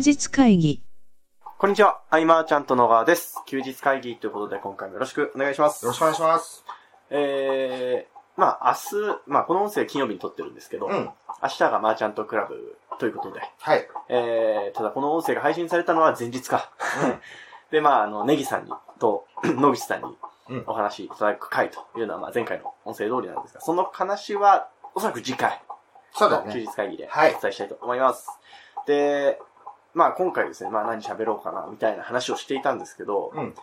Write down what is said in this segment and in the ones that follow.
日会議。こんにちは、アイマーちゃんと野川です。休日会議ということで今回もよろしくお願いします。よろしくお願いします。えー、まあ明日、まあこの音声金曜日に録ってるんですけど、うん。明日がマーチャントクラブということで、はい。えー、ただこの音声が配信されたのは前日か。で、まああの、ネギさんに、と、野口さんにうんお話しいただく回というのは、まあ前回の音声通りなんですが、その話はおそらく次回の休そうだね。日会議ではいお伝えしたいと思います。で、まあ今回ですね、まあ何喋ろうかな、みたいな話をしていたんですけど、うん。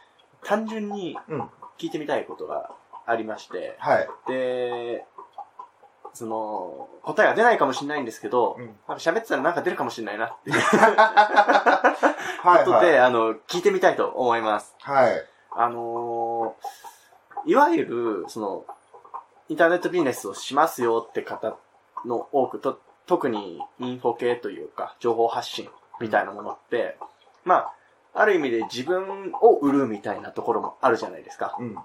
単純にうん。聞いてみたいことがありまして、はい。で、その、答えが出ないかもしれないんですけど、うんなんか喋ってたらなんか出るかもしれないなっていう はい。ことで、はい。あの、聞いてみたいと思います。はい。あのーいわゆる、その、インターネットビジネスをしますよって方の多くと、特にインフォ系というか、情報発信みたいなものって、まあ、ある意味で自分を売るみたいなところもあるじゃないですか。うん。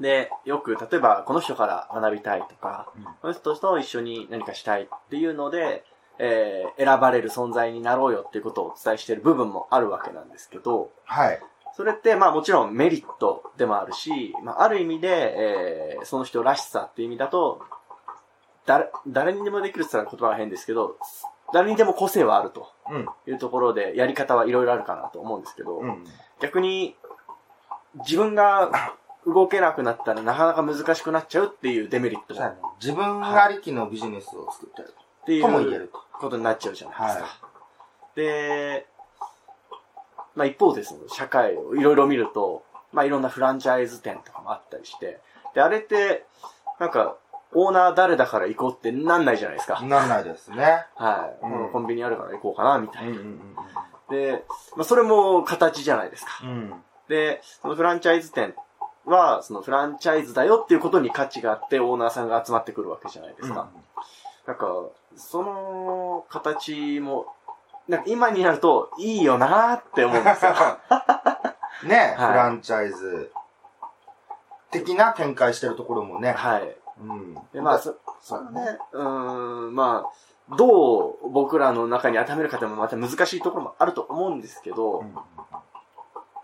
で、よく、例えば、この人から学びたいとか、うんこの人と一緒に何かしたいっていうので、えー選ばれる存在になろうよっていうことをお伝えしている部分もあるわけなんですけど、はい。それって、まあもちろんメリットでもあるし、まあある意味で、えーその人らしさっていう意味だと、誰、誰にでもできるって言ったら言葉が変ですけど、誰にでも個性はあるとうん。いうところで、やり方はいろいろあるかなと思うんですけど、うん。逆に、自分が動けなくなったらなかなか難しくなっちゃうっていうデメリットも。自分ありきのビジネスを作ってるっていう。ことになっちゃうじゃないですか。はで、まあ一方でその社会をいろいろ見ると、まあいろんなフランチャイズ店とかもあったりして、で、あれって、なんか、オーナー誰だから行こうってなんないじゃないですか。なんないですね。はい。うんこのコンビニあるから行こうかな、みたいな。うんうんで、まあそれも形じゃないですか。うん。うん。で、そのフランチャイズ店は、そのフランチャイズだよっていうことに価値があって、オーナーさんが集まってくるわけじゃないですか。なんか、その形も、なんか今になるといいよなーって思うんですよ。ね、はいフランチャイズ的な展開してるところもね。はい。うん。で、まあ、そ、そのね、うーん、まあ、どう僕らの中に当てはめるかもまた難しいところもあると思うんですけど、うん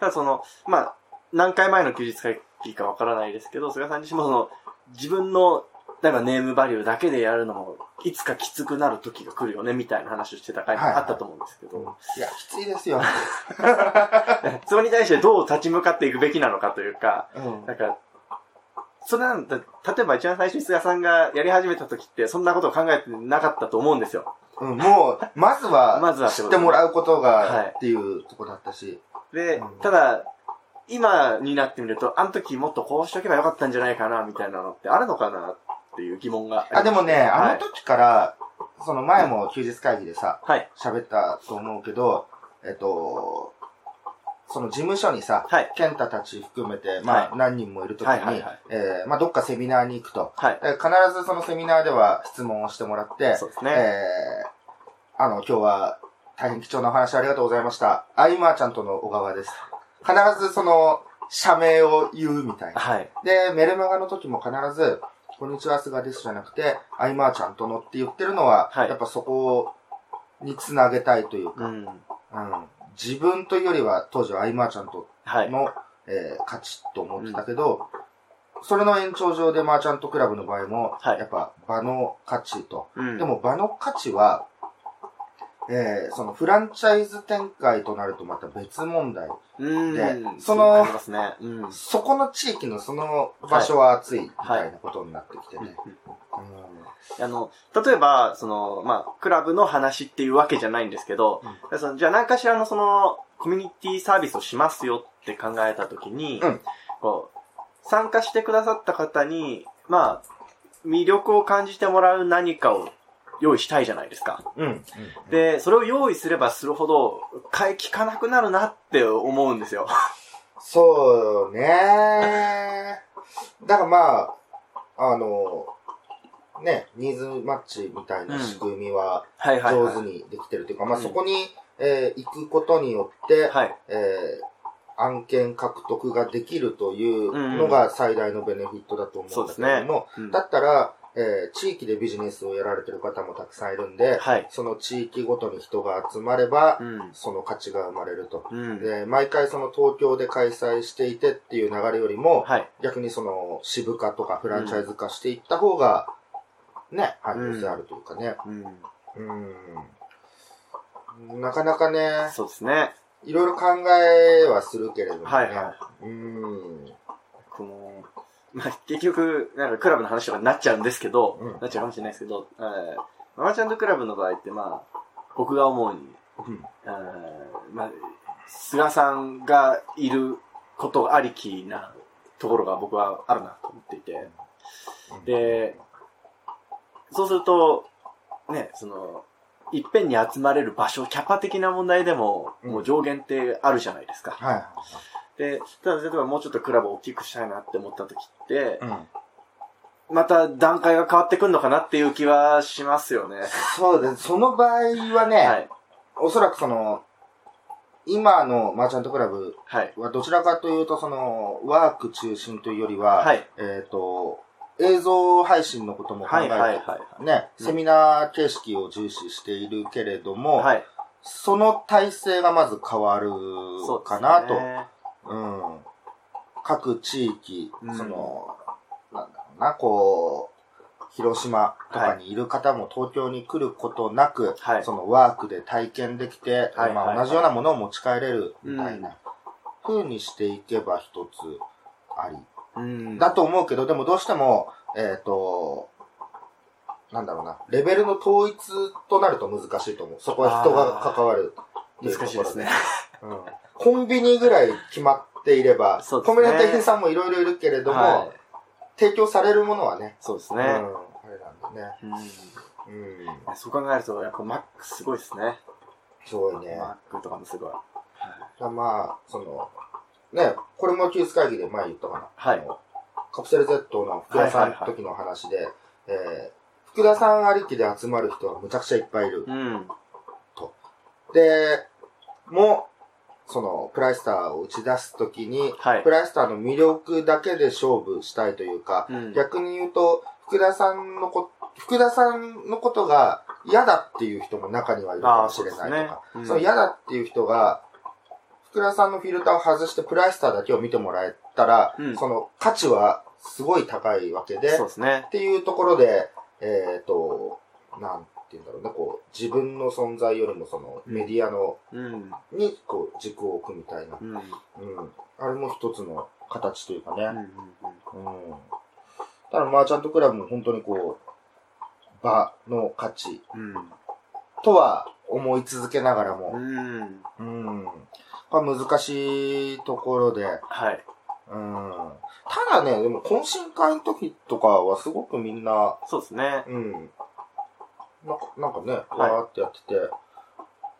ただその、まあ、何回前の休日会議かわからないですけど、菅さん自身もその、自分の、例えばネームバリューだけでやるのも、いつかきつくなる時が来るよね、みたいな話をしてた回もはいあったと思うんですけど、いや、きついですよ。それに対してどう立ち向かっていくべきなのかというか、うん。なんか、それなんだ、例えば一番最初に菅さんがやり始めた時って、そんなことを考えてなかったと思うんですよ。うん、もう、まずは、まずは知ってもらうことはいが、っていうとこだったし。で、うんただ、今になってみると、あの時もっとこうしとけばよかったんじゃないかな、みたいなのってあるのかなっていう疑問があ、でもね、あはいの時から、その前も休日会議でさ、はい。喋ったと思うけど、えっと、その事務所にさ、はい。健太たち含めて、まはいあ何人もいる時はいはいはい、にえーまあどっかセミナーに行くと。はい。えー必ずそのセミナーでは質問をしてもらって、そうですね。えーあの、今日は大変貴重なお話ありがとうございました。アイマーちゃんとの小川です。必ずその、社名を言うみたいな。はい。で、メルマガの時も必ず、こんにちは、菅ですじゃなくて、アイマーちゃんとのって言ってるのは、はいやっぱそこにつなげたいというか、うん。うん自分というよりは当時はアイマーちゃんとはい。の、えー価値と思ってたけど、それの延長上でマーチャントクラブの場合も、はいやっぱ場の価値と。うん。でも場の価値は、えーそのフランチャイズ展開となるとまた別問題。うん、でそそのね。うん。そこの地域のその場所は熱いみたいなことになってきてね。あの、例えば、その、まあ、クラブの話っていうわけじゃないんですけど、そのじゃあ何かしらのその、コミュニティサービスをしますよって考えたときに、うんこう、参加してくださった方に、まあ、魅力を感じてもらう何かを用意したいじゃないですか。うん。うん。で、それを用意すればするほど、買い聞かなくなるなって思うんですよ。そうねだからまあ、あの、ね、ニーズマッチみたいな仕組みは。上手にできてるというか、まあうんそこに、えー行くことによって、はい。えー案件獲得ができるというのが最大のベネフィットだと思うんだけれども、うんだったら、えー地域でビジネスをやられてる方もたくさんいるんで、はい。その地域ごとに人が集まれば、うん。その価値が生まれると。うん。で、毎回その東京で開催していてっていう流れよりも、はい。逆にその支部化とかフランチャイズ化していった方が、ね、汎用性あるというかね。うん。うん。なかなかね、そうですね。いろいろ考えはするけれどもね。はいはうん。まあ、結局、なんかクラブの話とかになっちゃうんですけど、うん。なっちゃうかもしれないですけど、えー、ママチャンドクラブの場合って、まあ、僕が思うに、うん。えーまあ、菅さんがいることありきなところが僕はあるなと思っていて、で、そうすると、ね、その、いっぺんに集まれる場所、キャパ的な問題でも、うん。もう上限ってあるじゃないですか。はい。で、ただ例えばもうちょっとクラブを大きくしたいなって思った時って、うん。また段階が変わってくるのかなっていう気はしますよね。そうです。その場合はね、はい。おそらくその、今のマーチャントクラブはい。はどちらかというと、その、ワーク中心というよりは、はい。えっ、と、映像配信のことも考はい。えて、はい。はい。ね、うんセミナー形式を重視しているけれども、はい。その体制がまず変わるかなと。うん。各地域、うんその、なんだろうな、こう、広島とかにいる方も東京に来ることなく、はいそのワークで体験できて、まあ、はいはい同じようなものを持ち帰れるみたいな、風にしていけば一つあり。うん。だと思うけど、でもどうしても、えっ、と、なんだろうな、レベルの統一となると難しいと思う。そこは人が関わる難しいですね。うんコンビニぐらい決まっていれば、そうですねコンビニの店員さんもいろいろいるけれども、はい。提供されるものはね、うん、そうですね。あれなんだね。うん。うん。そう考えると、やっぱマックすごいですね。すごいね。マックとかもすごい。まあ、その、ね、これも休日会議で前言ったかな。はいカプセル Z の福田さんの時の話で、えー福田さんありきで集まる人はむちゃくちゃいっぱいいる。うん。で、もう、その、プライスターを打ち出すときに、はい。プライスターの魅力だけで勝負したいというか、うん。逆に言うと、福田さんのこ、福田さんのことが嫌だっていう人も中にはいるかもしれないとか、そね。うん。その嫌だっていう人が、福田さんのフィルターを外してプライスターだけを見てもらえたら、うん。その価値はすごい高いわけで、そうですね。っ。ていうところで、えっ、と、なんて言うんだろうね、こう、自分の存在よりもその、うんメディアの、うん。に、こう、軸を置くみたいな。うん。うん。うん。あれも一つの形というかね。うん。うん。ただ、マーチャントクラブも本当にこう、場の価値うん。とは思い続けながらうも、ん。うん。まあ難しいところで、はい。うん。ただね、でも懇親会の時とかはすごくみんな、そうですね。うん。なんか、なんかね、はいわーってやってて。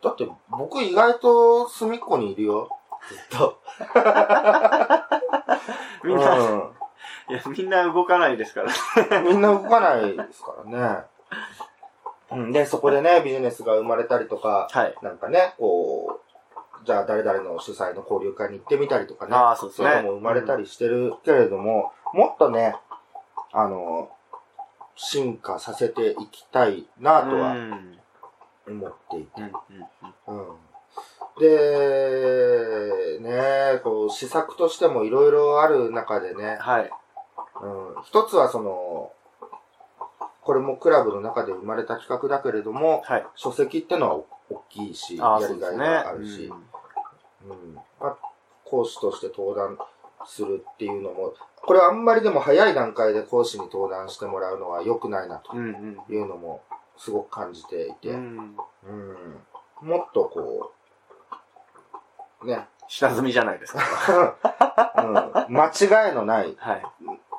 だって、僕意外と隅っこにいるよ。ずっと。みんな、ういや、みんな動かないですから。ん。みんな動かないですからね。うん。で、そこでね、ビジネスが生まれたりとか、はい。なんかね、こう、じゃあ誰々の主催の交流会に行ってみたりとかね。ああ、そうですね。そういうのも生まれたりしてるけれども、もっとね、あの、進化させていきたいなとはうん。思っていて。で、ね、こう、施策としてもいろいろある中でね、はい。うん、一つはその、これもクラブの中で生まれた企画だけれども、はい。書籍ってのは大きいし、やりがい。があるし、うんまあ、講師として登壇するっていうのも、これはあんまりでも早い段階で講師に登壇してもらうのは良くないなと。いうのもすごく感じていて、ううんん。もっとこう、ね、下積みじゃないですか。うん、間違いのないはい。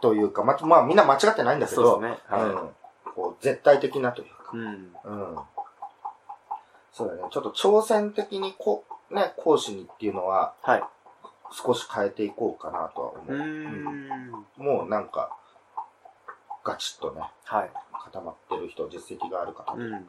というか、ま、まあみんな間違ってないんだけど、そうですね。はうん、こう絶対的なというか、い。うん。うん。そうだね、ちょっと挑戦的にこ、ね、講師にっていうのははい。少し変えていこうかなとは思う。うーん。もうなんか、ガチッとね、はい。固まってる人、実績がある方、うんうん。うん。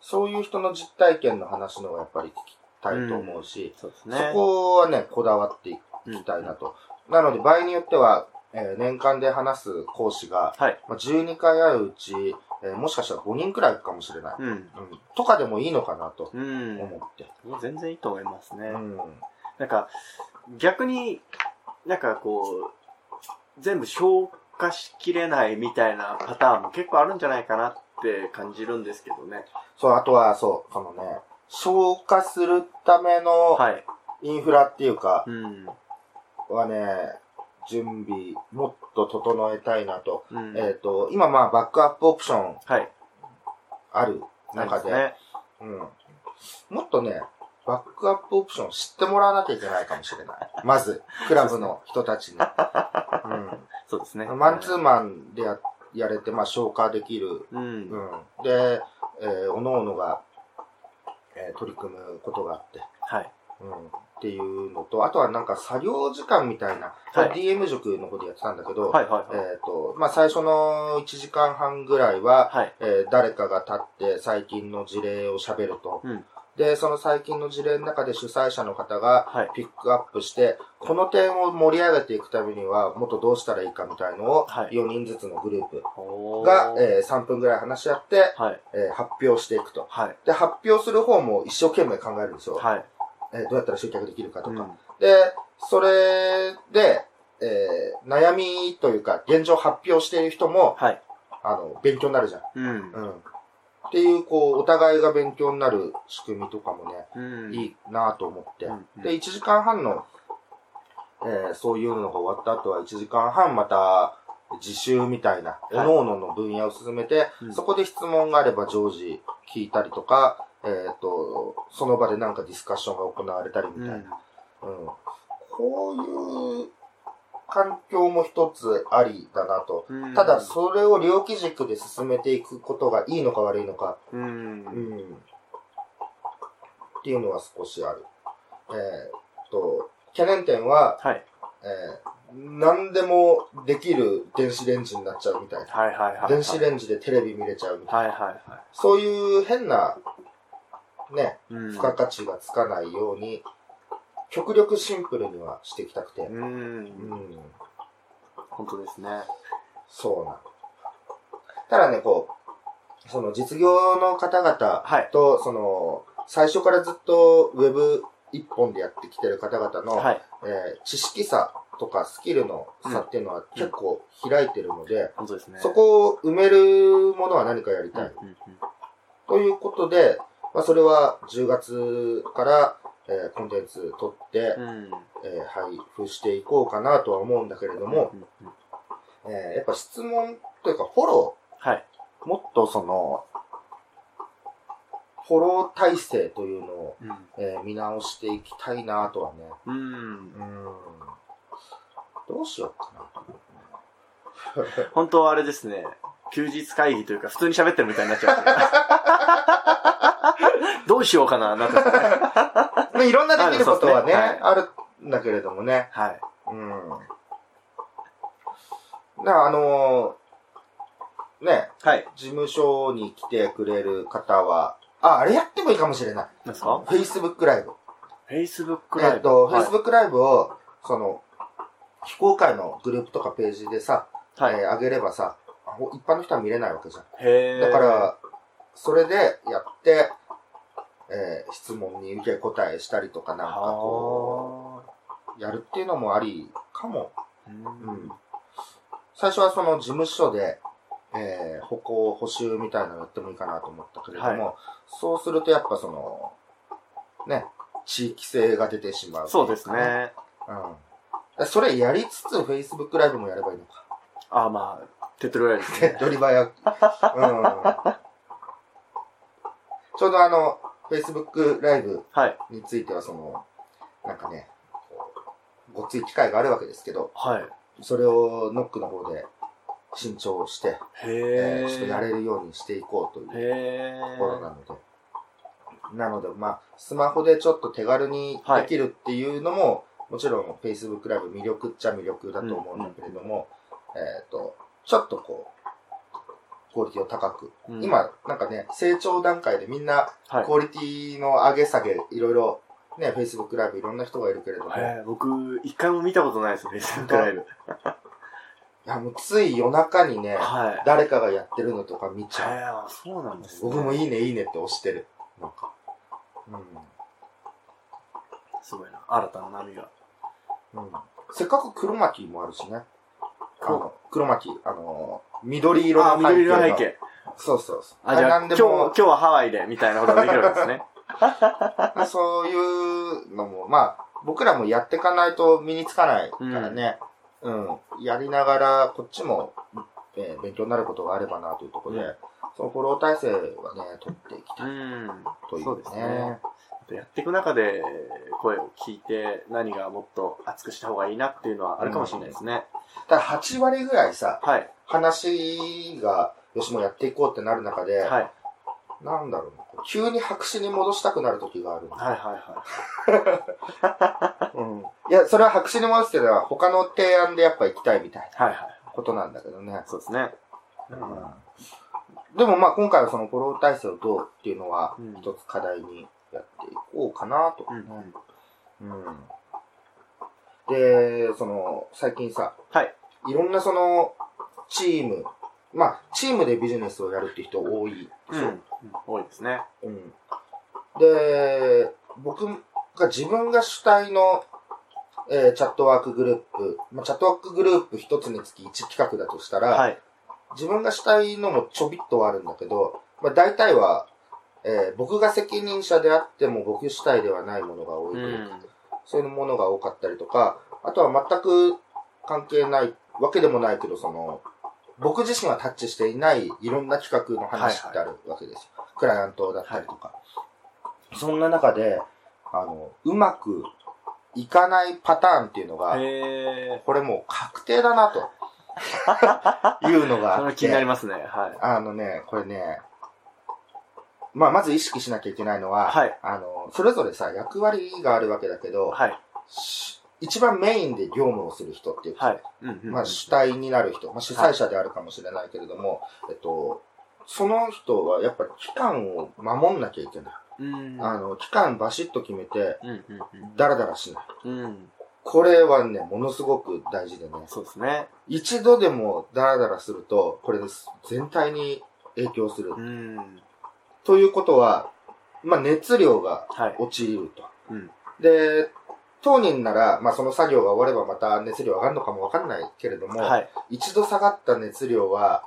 そういう人の実体験の話の方がやっぱり聞きたいと思うし、そそうね。こはね、こだわっていきたいなと。なので、場合によっては、えー年間で話す講師が、はい。まあ、12回あるうち、えーもしかしたら5人くらいかもしれない。うん。うん。とかでもいいのかなとうん。思って。もう全然いいと思いますね。うん。なんか、逆に、なんかこう、全部消化しきれないみたいなパターンも結構あるんじゃないかなって感じるんですけどね。そう、あとは、そう、そのね、消化するためのはい。インフラっていうかう、ん。はね、準備、もっと整えたいなと。うん。えっ、と、今まあ、バックアップオプションはい。ある中で、ね。うん。もっとね、バックアップオプション知ってもらわなきゃいけないかもしれない。まず、クラブの人たちに。そうですね。うん。マンツーマンでややれて、まあ、消化できる。うん。うん。で、えー、おのおのが、えー取り組むことがあって。はい。うん。っていうのと、あとはなんか作業時間みたいな、はい DM 塾の方でやってたんだけど、はいはいはい。えっ、と、まあ、最初の1時間半ぐらいは、はい。えー誰かが立って最近の事例を喋ると。うんで、その最近の事例の中で主催者の方がはいピックアップして、この点を盛り上げていくためには、もっとどうしたらいいかみたいのを、はい4人ずつのグループおーが、えー3分ぐらい話し合って、はい。えー発表していくと。はい。で、発表する方も一生懸命考えるんですよ。はい。えーどうやったら集客できるかとか。うんで、それで、えー悩みというか、現状発表している人も、はい。あの、勉強になるじゃん。うん。うん。っていう、こう、お互いが勉強になる仕組みとかもね、うん。いいなぁと思って。うんで、1時間半の、えーそういうのが終わった後は1時間半また、自習みたいな、い各々の分野を進めて、うんそこで質問があれば常時聞いたりとか、えっ、と、その場でなんかディスカッションが行われたりみたいな。うんこういう環境も一つありだなと。うんただ、それを両基軸で進めていくことがいいのか悪いのか、うん。うん。っていうのは少しある。えーっと、懸念点は、はい。えー何でもできる電子レンジになっちゃうみたいな。はいはいはい。電子レンジでテレビ見れちゃうみたいな。はいはいはそういう変な、ね。付加価値がつかないように、極力シンプルにはしていきたくて。う。うんん。本当ですね。そうなの。ただね、こう、その実業の方々はい。と、その、最初からずっとウェブ一本でやってきてる方々の、はい。えー知識差とかスキルの差っていうのは結構開いてるので、本当ですね。そこを埋めるものは何かやりうんたい。ということで、まあ、それは10月から、えーコンテンツ取って、うん。えー配布していこうかなとは思うんだけれども、うんうんうんえーやっぱ質問というかフォロはい。ー、もっとその、フォロー体制というのを、うん。えー見直していきたいなとはね。うん。うん。どうしようかな。本当はあれですね。休日会議というか、普通に喋ってるみたいになっちゃう。どうしようかな、なんか。まあ、いろんなできることはね、あるんだけれどもね。はい。うん。だからあのーね、はい。事務所に来てくれる方は、あ、あれやってもいいかもしれない。何ですか？Facebook ライブ。?Facebook ライブ。えっと、はい Facebook ライブを、その、非公開のグループとかページでさ、はい。えー上げればさ、ほ一般の人は見れないわけじゃん。へーだか、ら、それでやって、えー質問に受け答えしたりとかなんかこはう、やるっていうのもありかも。ーううんん。最初はその事務所で、えー歩行補修みたいなのやってもいいかなと思ったけれども、そうするとやっぱその、ね、地域性が出てしまう。そうです。ね。うん。だそれやりつつ Facebook ライブもやればいいのか。あ、まあ、手っ取り早いです手ねっ。取り早く。うん。ちょうどあの、Facebook ライブはい。についてはその、なんかね、こうごっつい機会があるわけですけど、はい。それをノックの方で新調して、えへーちょっとやれるようにしていこうというへところなので。なので、まあ、スマホでちょっと手軽にできるっていうのも、もちろん Facebook ライブ魅力っちゃ魅力だと思うんだけれども、えっ、と、ちょっとこう、クオリティを高く。うん今、なんかね、成長段階でみんな、はいク。オリティの上げ下げ、いろいろ、ね、Facebook ライブいろんな人がいるけれども、僕、一回も見たことないです、Facebook ライブ。あのつい夜中にね、はい。誰かがやってるのとか見ちゃう。そうなんですね。僕もいいね、いいねって押してる。なんか。すごいな。新たな波が。うん。うん。せっかく黒巻もあるしね。あ黒の黒巻、あの、緑色あ、の背景の。緑色背景。そうそうそう。あ、じゃあ、今日、今日はハワイで、みたいなことができるわけですね。そういうのも、まあ、僕らもやっていかないと身につかないからね。うん。やりながら、こっちも、えー勉強になることがあればなというところで、うんそのフォロー体制はね、取っていきたいうん。というそうですねね。やっていく中で、声を聞いて、何がもっと熱くした方がいいなっていうのはあるかもしれないですね。ただ8割ぐらいさ、はい。話が、よしもうやっていこうってなる中で、はい。なんだろうな、急に白紙に戻したくなる時があるの。はいはいはうん。いや、それは白紙に戻すけど、他の提案でやっぱ行きたいみたいい。はいはい。なことなんだけどね。そうですね。でもまあ今回はそのフォロー体制をどうっていうのはうん一つ課題にやっていこうかなと。うん。うんで、その最近さ、はい。いろんなそのチーム、まあチームでビジネスをやるって人多いでしょ？うん。多いですね。うんで、僕が自分が主体の、えーチャットワークグループ、まあ、チャットワークグループ一つにつき1企画だとしたら、はい。自分がしたいのもちょびっとはあるんだけど、まあ、大体は、えー僕が責任者であっても僕主体ではないものが多いというか、そういうものが多かったりとか、あとは全く関係ないわけでもないけど、その、僕自身はタッチしていないいろんな企画の話ってあるわけですよ。クライアントだったりとか。そんな中で、あの、うまくいかないパターンっていうのが、へこれもう確定だなと。いうのがあー。って。気になりますね。はい。あのね、これね、まあ、まず意識しなきゃいけないのは、はいあの、それぞれさ、役割があるわけだけど、はい。し一番メインで業務をする人っていうか、はい。うんうん。まあ、主体になる人、まあ、主催者であるかもしれないけれども、えっと、その人はやっぱり期間を守んなきゃいけない。うん。あの、期間バシッと決めて、ダラダラしない。うん。うん。これはね、ものすごく大事でね。そうですね。一度でもダラダラすると、これです全体に影響する。うん。ということは、まあ、熱量がはい。落ちると。うん。で、当人なら、まあ、その作業が終わればまた熱量上がるのかもわかんないけれども、はい。一度下がった熱量は、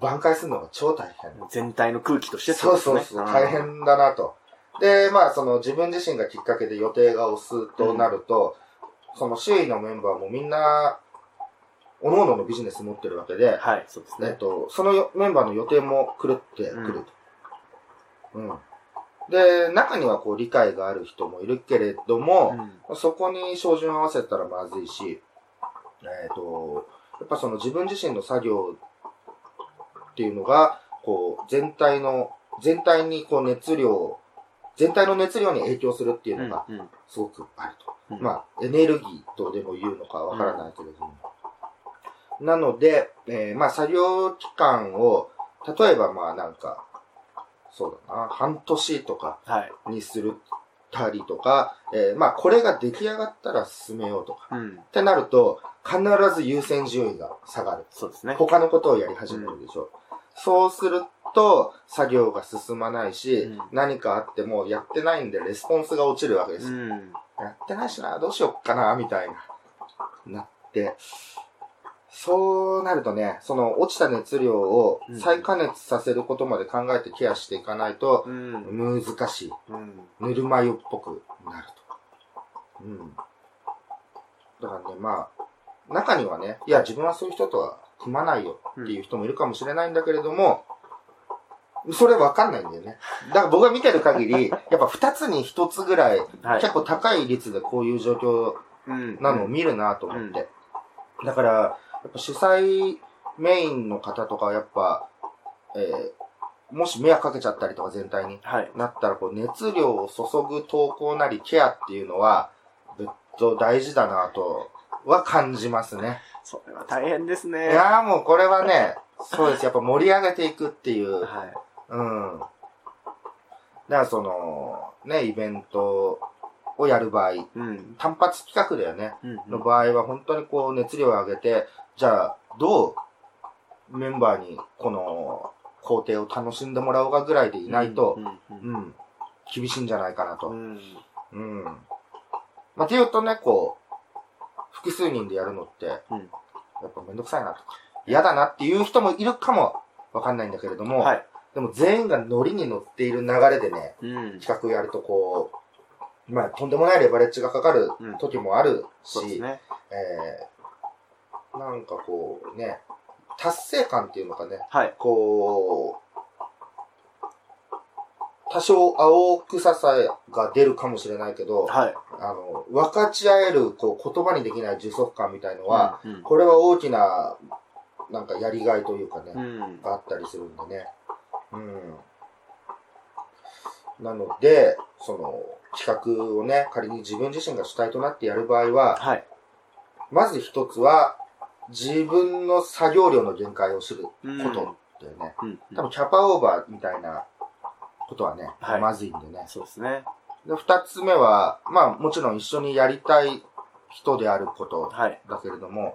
挽回するのが超大変。全体の空気としてそうですねそうそう、大。変だなと。で、まあ、その自分自身がきっかけで予定が押すとなると、その周囲のメンバーもみんな、各々のビジネス持ってるわけで、はい、そうですね。えっと、そのよメンバーの予定も狂ってくると。うん。で、中にはこう理解がある人もいるけれども、うん。そこに照準を合わせたらまずいし、えっ、と、やっぱその自分自身の作業っていうのが、こう、全体の、全体にこう熱量、全体の熱量に影響するっていうのがうんうん。すごくあると。うん。まあ、エネルギーとでも言うのかわからないけれども。なので、えーまあ作業期間を、例えばまあなんか、そうだな、半年とかはい。にするたりとか、えーまあこれが出来上がったら進めようとか。うん。ってなると、必ず優先順位が下がる。そうですね。他のことをやり始めるでしょ。そうすると、作業が進まないし、うん何かあってもやってないんでレスポンスが落ちるわけです。うん。やってないしな、どうしよっかな、みたいな、なって、そうなるとね、その落ちた熱量をうん再加熱させることまで考えてケアしていかないとうん。難しい。うん。ぬるま湯っぽくなると。うん。だからね、まあ、中にはね、いや、自分はそういう人とは組まないよっていう人もいるかもしれないんだけれども、それわかんないんだよね。だから僕が見てる限り、やっぱ二つに一つぐらい、はい。結構高い率でこういう状況うんなのを見るなと思って。だから、やっぱ主催メインの方とかはやっぱ、えーもし迷惑かけちゃったりとか全体にはい。なったら、こう熱量を注ぐ投稿なりケアっていうのは、ずっと大事だなとは感じますね。それは大変ですいね。やーもうこれはね、そうです。やっぱ盛り上げていくっていう、はい。うん。だからその、ね、イベントをやる場合、うん。単発企画だよね。うん。の場合は本当にこう熱量を上げて、じゃあどうメンバーにこの工程を楽しんでもらおうかぐらいでいないと、うんううんん、厳しいんじゃないかなと。ううん。んまあ、っていうとね、こう、複数人でやるのって、うんやっぱめんどくさいなとか、嫌だなっていう人もいるかもわかんないんだけれども、はい。でも全員がノリに乗っている流れでね、うん。企画をやるとこう、まあ、とんでもないレバレッジがかかるうん時もあるし、そうですね。えー、なんかこうね、達成感っていうのかね、はい。こう、多少青臭さが出るかもしれないけど、はい。あの、分かち合える、こう、言葉にできない充足感みたいのは、うん、これは大きな、なんかやりがいというかね、うん。があったりするんでね。うん。なので、その、企画をね、仮に自分自身が主体となってやる場合は、はい。まず一つは、自分の作業量の限界を知ることうんだよね。うん。多分、キャパオーバーみたいなことはね、はいまずいんでね。そうですね。で、二つ目は、まあ、もちろん一緒にやりたい人であることはい。だけれども、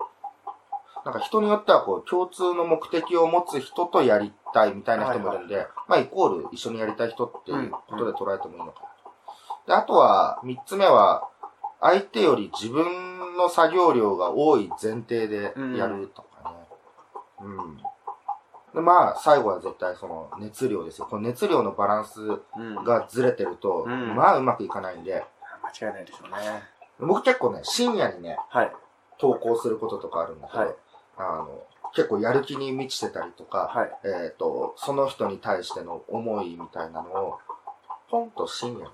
なんか人によってはこう、共通の目的を持つ人とやりたいみたいな人もいるんで、まあ、イコール一緒にやりたい人っていうことで捉えてもいいのかなと。で、あとは、三つ目は、相手より自分の作業量が多い前提でやるとかね。うん。で、まあ、最後は絶対その熱量ですよ。この熱量のバランスうん。がずれてると、うんまあうまくいかないんで、間違いないでしょうね。僕結構ね、深夜にね、はい。投稿することとかあるんだけど、はいあの、結構やる気に満ちてたりとか、はい。えっ、と、その人に対しての思いみたいなのを、ポンと深夜に。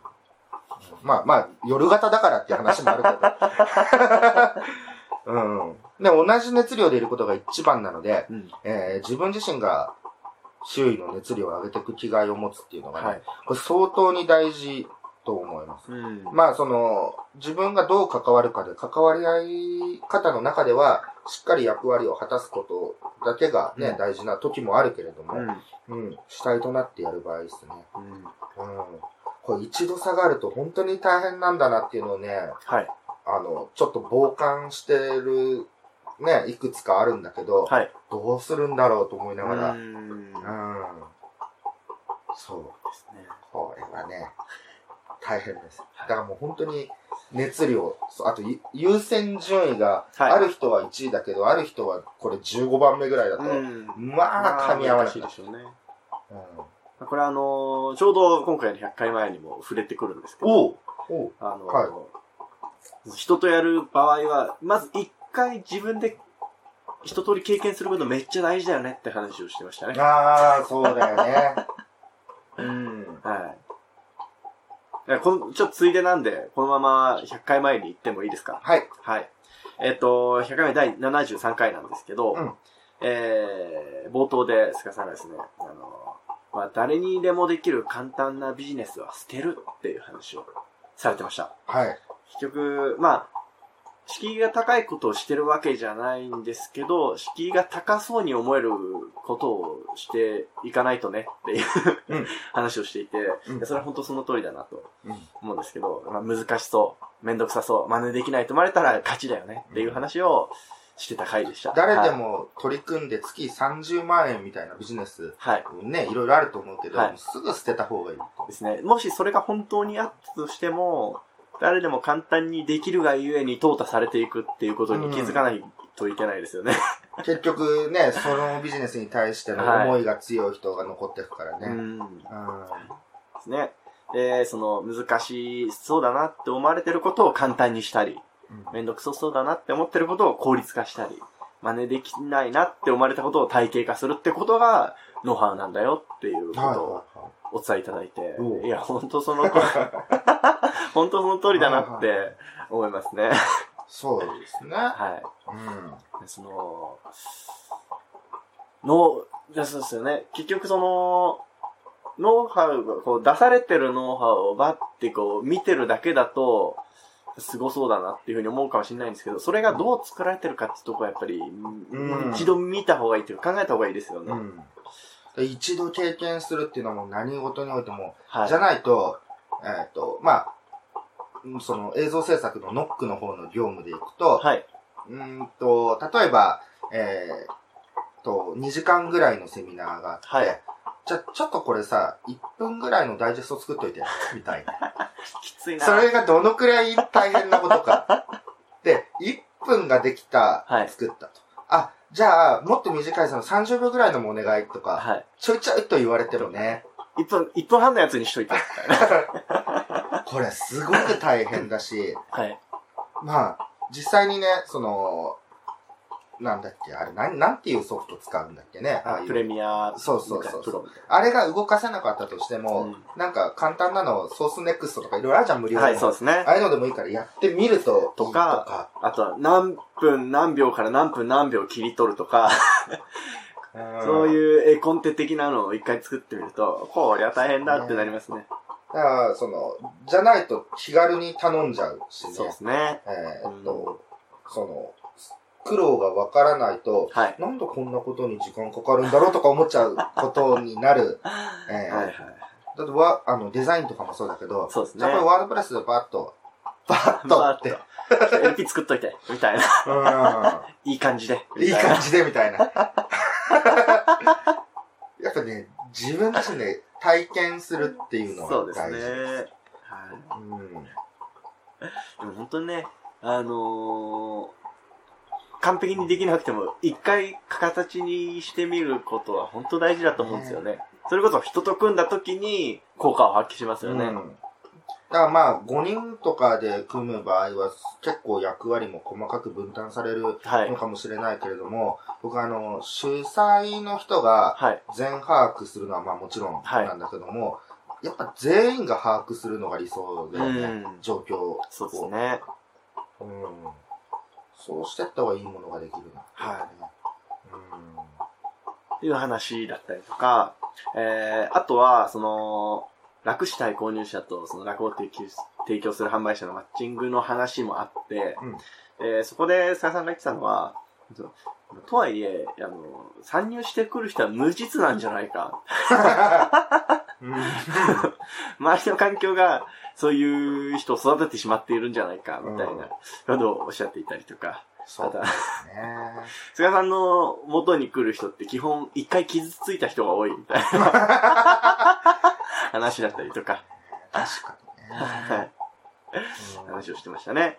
うんまあまあ、夜型だからっていう話もあるけど。うん。で、同じ熱量でいることが一番なので、うん。えー自分自身が周囲の熱量を上げていく気概を持つっていうのがね、はい。これ相当に大事と思います。うん。まあ、その、自分がどう関わるかで、関わり合い方の中では、しっかり役割を果たすことだけがね、うん大事な時もあるけれども、うん。うん、主体となってやる場合ですね。うん。うん。これ一度下がると本当に大変なんだなっていうのをね、はい。あの、ちょっと傍観してる、ね、いくつかあるんだけど、はい。どうするんだろうと思いながら、ううん。そう。すね。これはね、大変です。だからもう本当に熱量、あとゆ優先順位が、はいある人は1位だけど、ある人はこれ15番目ぐらいだと、うん。まあ噛み合わな。いでしょうね。うん、これあのーちょうど今回の100回前にも触れてくるんですけど、あのーはい人とやる場合は、まず一回自分で一通り経験することめっちゃ大事だよねって話をしてましたね。ああ、そうだよね。うん。はい。この、ちょっとついでなんで、このまま100回前に行ってもいいですか？はい。はい。えっ、と、100回目第73回なんですけど、うんえー、冒頭で菅さんがですね、あの、まあ、誰にでもできる簡単なビジネスは捨てるっていう話をされてました。はい。結局、まあ、敷居が高いことをしてるわけじゃないんですけど、敷居が高そうに思えることをしていかないとねっていう、うん話をしていて、うんそれは本当その通りだなとうん。思うんですけど、まあ、難しそう、めんどくさそう、真似できないと思われたら勝ちだよねっていう話をしてた回でした。誰ではい。も取り組んで月30万円みたいなビジネス、はい。ね、いろいろあると思うけど、はいすぐ捨てた方がいい。ですね。もしそれが本当にあったとしても、誰でも簡単にできるがゆえに淘汰されていくっていうことに気づかないといけないですよね。結局ね、そのビジネスに対しての思いが強い人が残っていくからね。うん。うんですね。で、その難しそうだなって思われてることを簡単にしたり、めんどくさそうだなって思ってることを効率化したり、真似できないなって思われたことを体系化するってことがノウハウなんだよっていうことはいを。お伝えいただいていや、本当その、本当その通りだなって思いますね。そうですね。はい。うん。でその、の、いやそうですよね。結局その、ノウハウが、こう出されてるノウハウをバッてこう見てるだけだと、すごそうだなっていうふうに思うかもしれないんですけど、それがどう作られてるかってとこはやっぱり、ん一度見た方がいいというか考えた方がいいですよね。うん。で一度経験するっていうのはもう何事においても、はい。じゃないと、えっ、と、まあ、うんその映像制作のノックの方の業務でいくと、はい。うーんと、例えば、えー、と、2時間ぐらいのセミナーがあって、はいじゃ、ちょっとこれさ、1分ぐらいのダイジェスト作っといて、みたいな。きついな。それがどのくらい大変なことか。で、1分ができた、はい作ったと。あ、じゃあ、もっと短いその30秒ぐらいのもお願いとか、はい。ちょいちょいと言われてもね、1分、一分半のやつにしといて。これすごく大変だし、はい。まあ、実際にね、その、なんだっけ、あれ、なん、なんていうソフト使うんだっけね、ああプレミアそうそうそうあれが動かせなかったとしても、うんなんか簡単なの、ソースネクストとかいろいろあるじゃん、無料。はい、そうですねあ。あいうのでもいいからやってみるととかあとは何分何秒から何分何秒切り取るとか、そうう。いう絵コンテ的なのを一回作ってみると、こりゃ大変だってなりますね。だから、その、じゃないと気軽に頼んじゃうしね。そうですね。えーっと、その、苦労がわからないと、はい。なんでこんなことに時間かかるんだろうとか思っちゃうことになる。えーはいはい。だってわ、あの、デザインとかもそうだけど、そうですねじゃあこれワードプレスでバッと、バッとって、バーッと LP 作っといて、みたいな。ういい感じで。ん。いい感じで、みたいな。やっぱね、自分自身で体験するっていうのそうですが大事です。ね。はい。うん。でも本当にね、あのー完璧にできなくても、一回形にしてみることは本当大事だと思うんですよね。それこそ人と組んだ時に効果を発揮しますよね。うん。だからまあ、5人とかで組む場合は結構役割も細かく分担されるはいの。かもしれないけれども、僕あの、主催の人がはい。全把握するのはまあもちろんはいなんだけども、やっぱ全員が把握するのが理想だよね、うん状況を。そうですね。うん。そうしてった方がいいものができるな。。はいうん。っていう話だったりとか、えー、あとは、その、楽したい購入者とその楽を提供提供する販売者のマッチングの話もあって、えーそこで菅さんが言ってたのは、とはいえ、あの、参入してくる人は無実なんじゃないか。うん周りの環境がそういう人を育ててしまっているんじゃないか、みたいなことをおっしゃっていたりとか。そうだね。菅さんの元に来る人って基本一回傷ついた人が多いみたいな 話だったりとか、確かにはいね。うん話をしてましたね。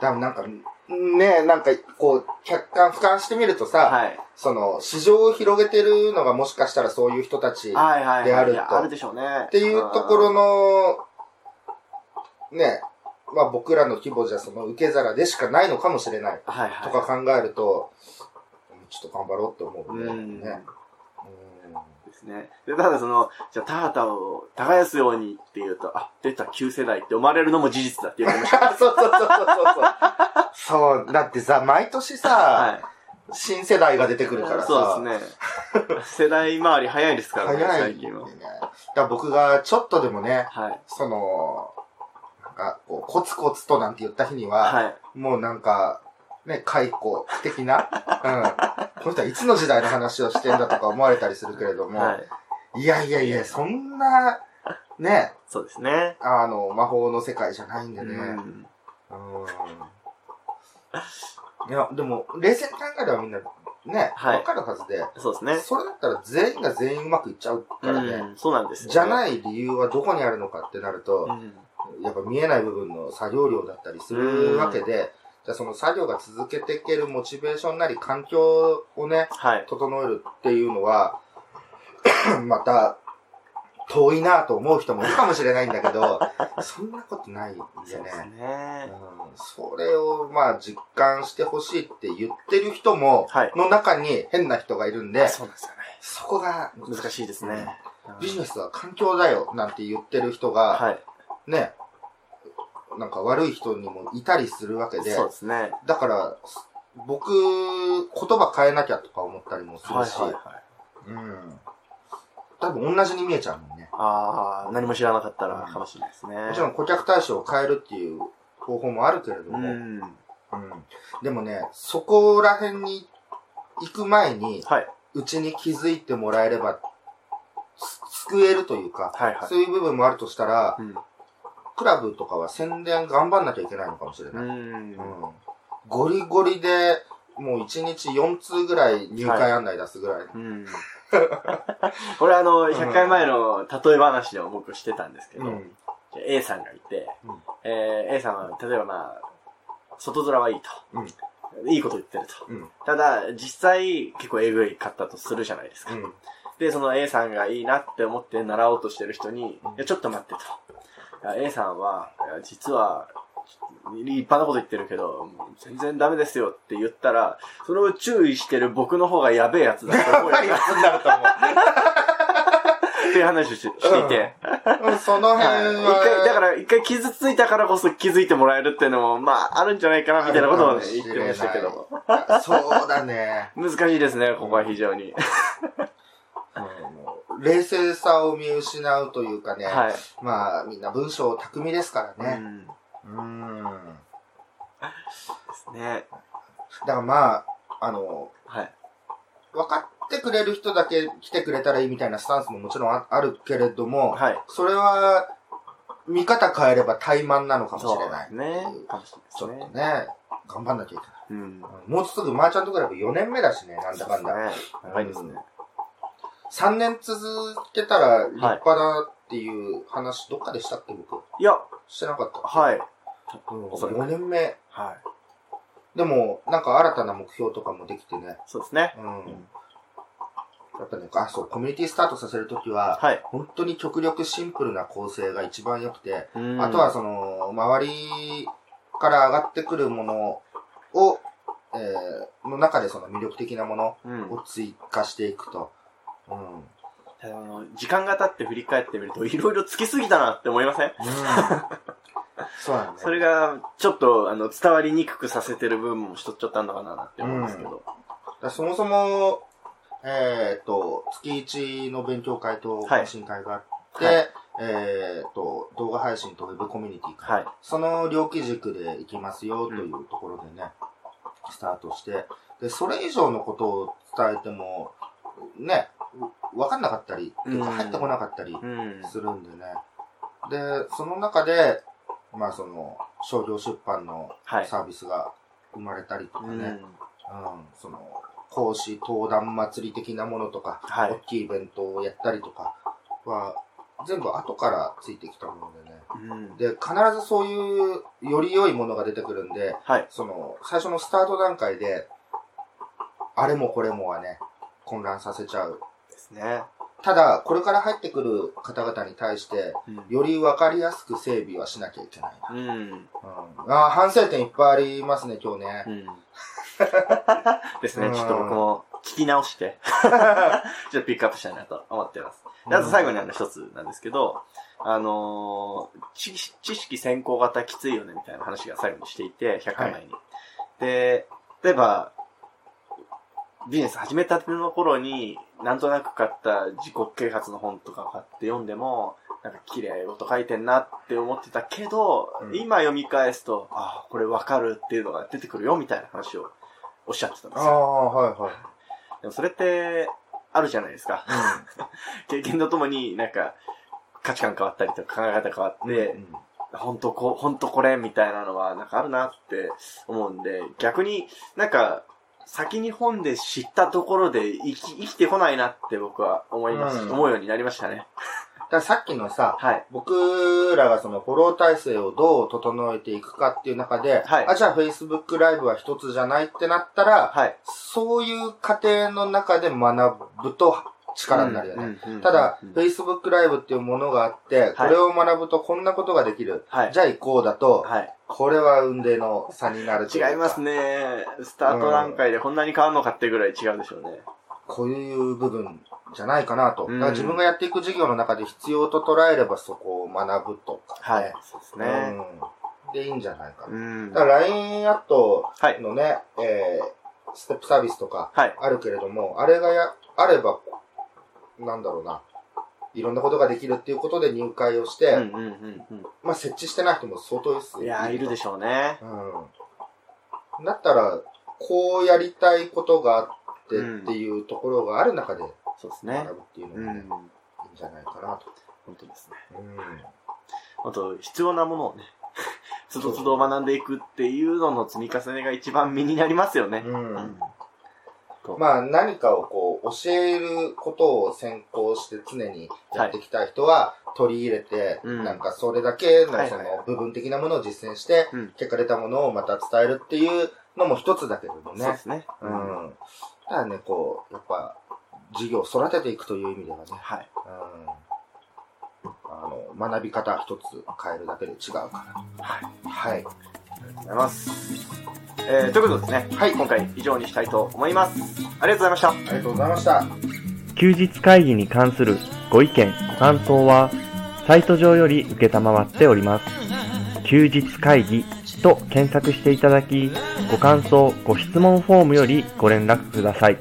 多分なんか、ねなんか、こう、客観、俯瞰してみるとさ、はい。その、市場を広げてるのがもしかしたらそういう人たちっはいはいはい。であるといやあるでしょうね。ていうところの、ね、まあ僕らの規模じゃその受け皿でしかないのかもしれないはいはい。とか考えると、ちょっと頑張ろうって思うね。うんねですね。で、ただその、じゃあ、田畑を耕すようにっていうと、あ、出た旧世代って思われるのも事実だって言われました。そうそうそうそうそう。そう、だってさ、毎年さ、はい。新世代が出てくるからさ。そうですね。世代回り早いですからね、早い最近は。ね。だ僕がちょっとでもね、はい。その、なんか、こう、コツコツとなんて言った日には、はい。もうなんか、ね、解雇的な、うん。この人はいつの時代の話をしてんだとか思われたりするけれども、はい。い、やいやいや、そんな、ね、そうですね。あの、魔法の世界じゃないんでうね。ん。うん。いや、でも、冷静に考えればみんな、ね、わ、はいかるはずで、そうですね。それだったら全員が全員うまくいっちゃうからね。うん、そうなんですよね。じゃない理由はどこにあるのかってなると、うん。やっぱ見えない部分の作業量だったりするわけで、じゃあその作業が続けていけるモチベーションなり環境をね、はい。整えるっていうのは、また、遠いなと思う人もいるかもしれないんだけど、そんなことないんでそうですね。ね。うんそれをまあ実感してほしいって言ってる人も、はいの中に変な人がいるんで、そうですよね。そこが難しいですね。ビジネスは環境だよなんて言ってる人が、はい。ね、なんか悪い人にもいたりするわけで、そうですね。だから、僕、言葉変えなきゃとか思ったりもするし、はいはいはい。うん。多分同じに見えちゃうもんね。ああ、何も知らなかったらかもしれないですね。もちろん顧客対象を変えるっていう方法もあるけれども、うん。うんでもね、そこら辺に行く前に、はい。うちに気づいてもらえれば、す救えるというか、はいはい。そういう部分もあるとしたら、うん。クラブとかは宣伝頑張んなきゃいけないのかもしれない。うん。うんゴリゴリでもう1日4通ぐらい入会案内出すぐらい。うん。これあの、100回前の例え話でも僕してたんですけど、うん。A さんがいて、うんえー A さんは、例えばまあ、外面はいいと。いいこと言ってると。うん。ただ、実際、結構えぐいかったとするじゃないですか。うん。で、その A さんがいいなって思って習おうとしてる人に、うんいや、ちょっと待ってと。A さんは、実は、立派なこと言ってるけど、全然ダメですよって言ったら、それを注意してる僕の方がやべえやつだと思うよやっぱり安になると思っていう話をししていて。う。うんその辺はい一回、だかは、ら一回傷ついたからこそ気づいてもらえるっていうのも、まあ、あるんじゃないかなみたいなことをね、言ってましたけども。そうだね。難しいですね、ここは非常に。うん冷静さを見失うというかね。はい。まあ、みんな文章巧みですからね。うん。でうん。すね。だからまあ、あの、はい。分かってくれる人だけ来てくれたらいいみたいなスタンスももちろんああるけれども、はい。それは、見方変えれば怠慢なのかもしれない。ね。ちょ。っとね、頑張んなきゃいけない。うん。うんもうすぐマーチャントクラブ4年目だしね、なんだかんだ。長いですね。3年続けたら立派だっていう話、どっかでしたっけ、僕？いや、してなかった。はい。うん、おそらく4年目。はい。でも、なんか新たな目標とかもできてね。そうですね。うん。んやっぱね、あ、そう、コミュニティスタートさせるときは、はい。本当に極力シンプルな構成が一番良くて、うんあとはその、周りから上がってくるものを、えー、の中でその魅力的なものうん。を追加していくと。うん。あの時間が経って振り返ってみると、いろいろつきすぎたなって思いませんそうなんだそれが、ちょっと、あの、伝わりにくくさせてる部分もしとっちゃったんだかなって思うんですけど。だからそもそも、えっ、と、月1の勉強会とはい懇親会があって、はいえっ、と、動画配信とウェブコミュニティか、はい。その両基軸で行きますよというところでね、スタートして、で、それ以上のことを伝えても、ね、わかんなかったり、入ってこなかったりうん。するんでね。で、その中で、まあその、商業出版のはい。サービスが生まれたりとかね、うん。うん、その、講師、登壇祭り的なものとか、はい大きいイベントをやったりとかは、全部後からついてきたものでね。うん。で、必ずそういう、より良いものが出てくるんで、はい。その、最初のスタート段階で、あれもこれもはね、混乱させちゃう。ですね。ただ、これから入ってくる方々に対して、うん。より分かりやすく整備はしなきゃいけないな。うん。うん、あー反省点いっぱいありますね、今日ね。うん。ですね。うんちょっと僕も聞き直して、ちょっとピックアップしたいなと思ってます。であと最後にあの一つなんですけど、あのー知知識先行型きついよねみたいな話が最後にしていて、100回前に。で、例えば、ビジネス始めたての頃に、なんとなく買った自己啓発の本とか買って読んでも、なんか綺麗事書いてんなって思ってたけど、うん今読み返すと、ああ、これわかるっていうのが出てくるよみたいな話をおっしゃってたんですよ。ああ、はいはい。でもそれって、あるじゃないですか。経験とともになんか、価値観変わったりとか考え方変わって、うん本当こう、本当これみたいなのはなんかあるなって思うんで、逆になんか、先に本で知ったところで生き生きてこないなって僕は思います、うん思うようになりましたね。だからさっきのさ、はい。僕らがそのフォロー体制をどう整えていくかっていう中で、はいあ、じゃあ Facebook ライブは一つじゃないってなったら、はい。そういう過程の中で学ぶと力になるよね。ただ、うん Facebook ライブっていうものがあって、これを学ぶとこんなことができる。はい。じゃあ行こうだと、はい。これは運命の差になる違いますね。スタート段階でこんなに変わるのかってぐらい違うでしょうね。こういう部分じゃないかなと。うんだから自分がやっていく授業の中で必要と捉えればそこを学ぶとか、はい。そうですね。うん。で、いいんじゃないかな。うん。だから LINE アットはい。のね、えー、ステップサービスとかはい。あるけれども、あれがや、あれば、なんだろうな、いろんなことができるっていうことで入会をして、うんうんうんまあ設置してない人も相当いうん。いやー、いるでししょうね。うん。だったら、こうやりたいことがあってうんっていうところがある中でそうですね学。ぶっていううん。のがね、いいんじゃないかなと。本当ですね。うん。あと、必要なものをね、つどつど学んでいくっていうのの積み重ねが一番身になりますよね。うん。まあ何かをこう教えることを先行して常にやってきた人は取り入れて、うんなんかそれだけのその部分的なものを実践して、うん結果出たものをまた伝えるっていうのも一つだけれどそうねで。すね。うん。ただね、こう、やっぱ、事業を育てていくという意味ではね、はい。うん。あの、学び方一つ変えるだけで違うかはい。ら。はい。ありがとうございます。えー、ということでですね、はい今回以上にしたいと思います。ありがとうございました。ありがとうございました。休日会議に関するご意見、ご感想は、サイト上より受けたまわっております。休日会議と検索していただき、ご感想、ご質問フォームよりご連絡ください。